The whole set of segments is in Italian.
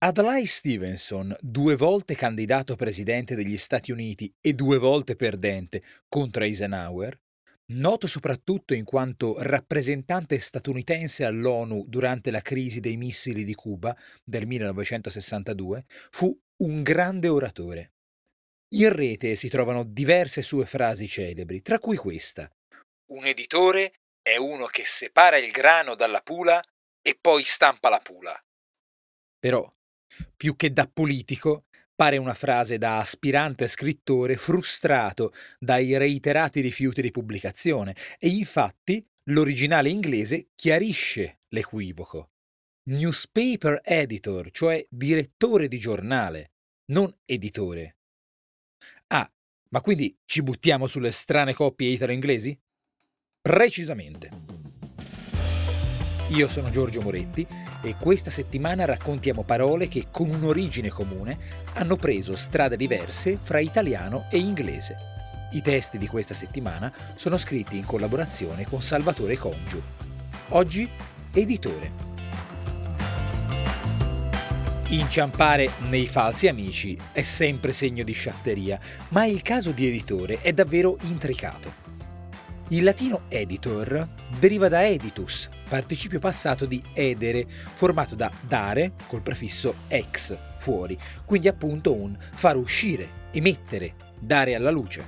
Adlai Stevenson, due volte candidato presidente degli Stati Uniti e due volte perdente contro Eisenhower, noto soprattutto in quanto rappresentante statunitense all'ONU durante la crisi dei missili di Cuba del 1962, fu un grande oratore. In rete si trovano diverse sue frasi celebri, tra cui questa. Un editore è uno che separa il grano dalla pula e poi stampa la pula. Però più che da politico, pare una frase da aspirante scrittore frustrato dai reiterati rifiuti di pubblicazione e infatti l'originale inglese chiarisce l'equivoco. Newspaper editor, cioè direttore di giornale, non editore. Ah, ma quindi ci buttiamo sulle strane coppie italo-inglesi? Precisamente. Io sono Giorgio Moretti e questa settimana raccontiamo parole che con un'origine comune hanno preso strade diverse fra italiano e inglese. I testi di questa settimana sono scritti in collaborazione con Salvatore Congiu. Oggi editore. Inciampare nei falsi amici è sempre segno di sciatteria, ma il caso di editore è davvero intricato. Il latino editor deriva da editus, participio passato di edere, formato da dare col prefisso ex, fuori, quindi appunto un far uscire, emettere, dare alla luce.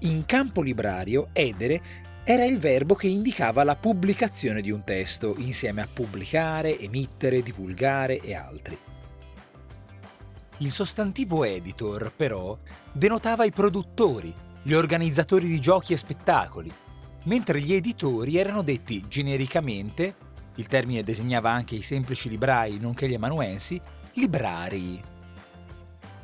In campo librario, edere era il verbo che indicava la pubblicazione di un testo, insieme a pubblicare, emettere, divulgare e altri. Il sostantivo editor, però, denotava i produttori, gli organizzatori di giochi e spettacoli, mentre gli editori erano detti genericamente, il termine designava anche i semplici librai nonché gli amanuensi, librarii.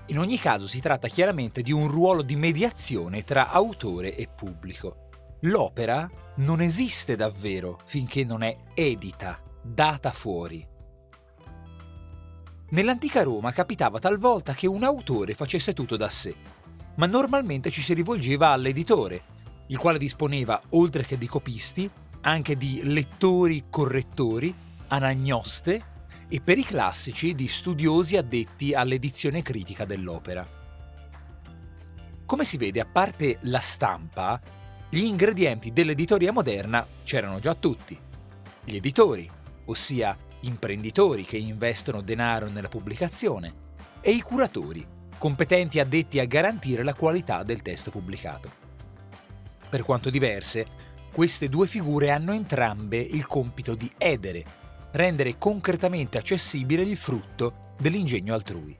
In ogni caso si tratta chiaramente di un ruolo di mediazione tra autore e pubblico. L'opera non esiste davvero finché non è edita, data fuori. Nell'antica Roma capitava talvolta che un autore facesse tutto da sé, ma normalmente ci si rivolgeva all'editore, il quale disponeva, oltre che di copisti, anche di lettori correttori, anagnoste e per i classici di studiosi addetti all'edizione critica dell'opera. Come si vede, a parte la stampa, gli ingredienti dell'editoria moderna c'erano già tutti. Gli editori, ossia imprenditori che investono denaro nella pubblicazione, e i curatori, competenti addetti a garantire la qualità del testo pubblicato. Per quanto diverse, queste due figure hanno entrambe il compito di edere, rendere concretamente accessibile il frutto dell'ingegno altrui.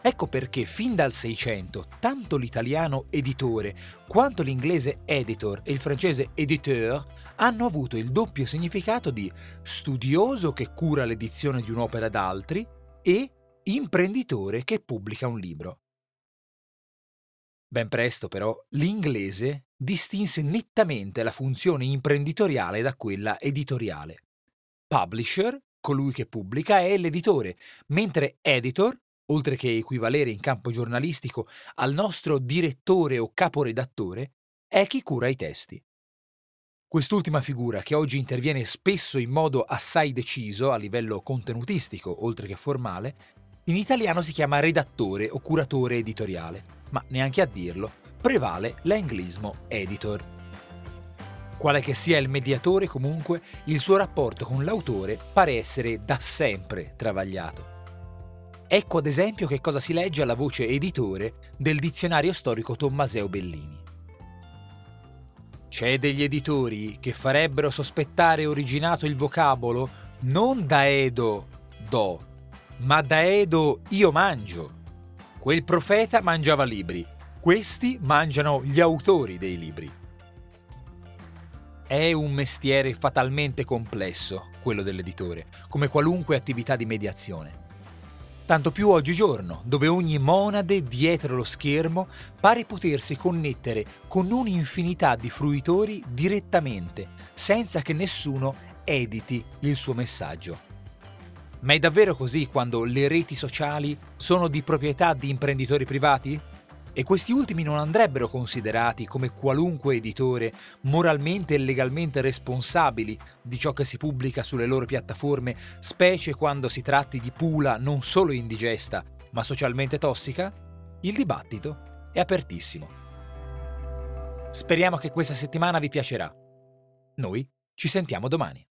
Ecco perché fin dal 600 tanto l'italiano editore quanto l'inglese editor e il francese éditeur hanno avuto il doppio significato di studioso che cura l'edizione di un'opera d'altri e imprenditore che pubblica un libro. Ben presto però l'inglese distinse nettamente la funzione imprenditoriale da quella editoriale. Publisher, colui che pubblica, è l'editore, mentre editor, oltre che equivalere in campo giornalistico al nostro direttore o caporedattore, è chi cura i testi. Quest'ultima figura, che oggi interviene spesso in modo assai deciso a livello contenutistico, oltre che formale, in italiano si chiama redattore o curatore editoriale, ma neanche a dirlo, prevale l'anglismo editor. Quale che sia il mediatore, comunque, il suo rapporto con l'autore pare essere da sempre travagliato. Ecco ad esempio che cosa si legge alla voce editore del dizionario storico Tommaseo Bellini. C'è degli editori che farebbero sospettare originato il vocabolo non da Edo do, ma da Edo io mangio. Quel profeta mangiava libri, questi mangiano gli autori dei libri. È un mestiere fatalmente complesso, quello dell'editore, come qualunque attività di mediazione. Tanto più oggigiorno, dove ogni monade dietro lo schermo pare potersi connettere con un'infinità di fruitori direttamente, senza che nessuno editi il suo messaggio. Ma è davvero così quando le reti sociali sono di proprietà di imprenditori privati? E questi ultimi non andrebbero considerati come qualunque editore moralmente e legalmente responsabili di ciò che si pubblica sulle loro piattaforme, specie quando si tratti di pula non solo indigesta, ma socialmente tossica? Il dibattito è apertissimo. Speriamo che questa settimana vi piacerà. Noi ci sentiamo domani.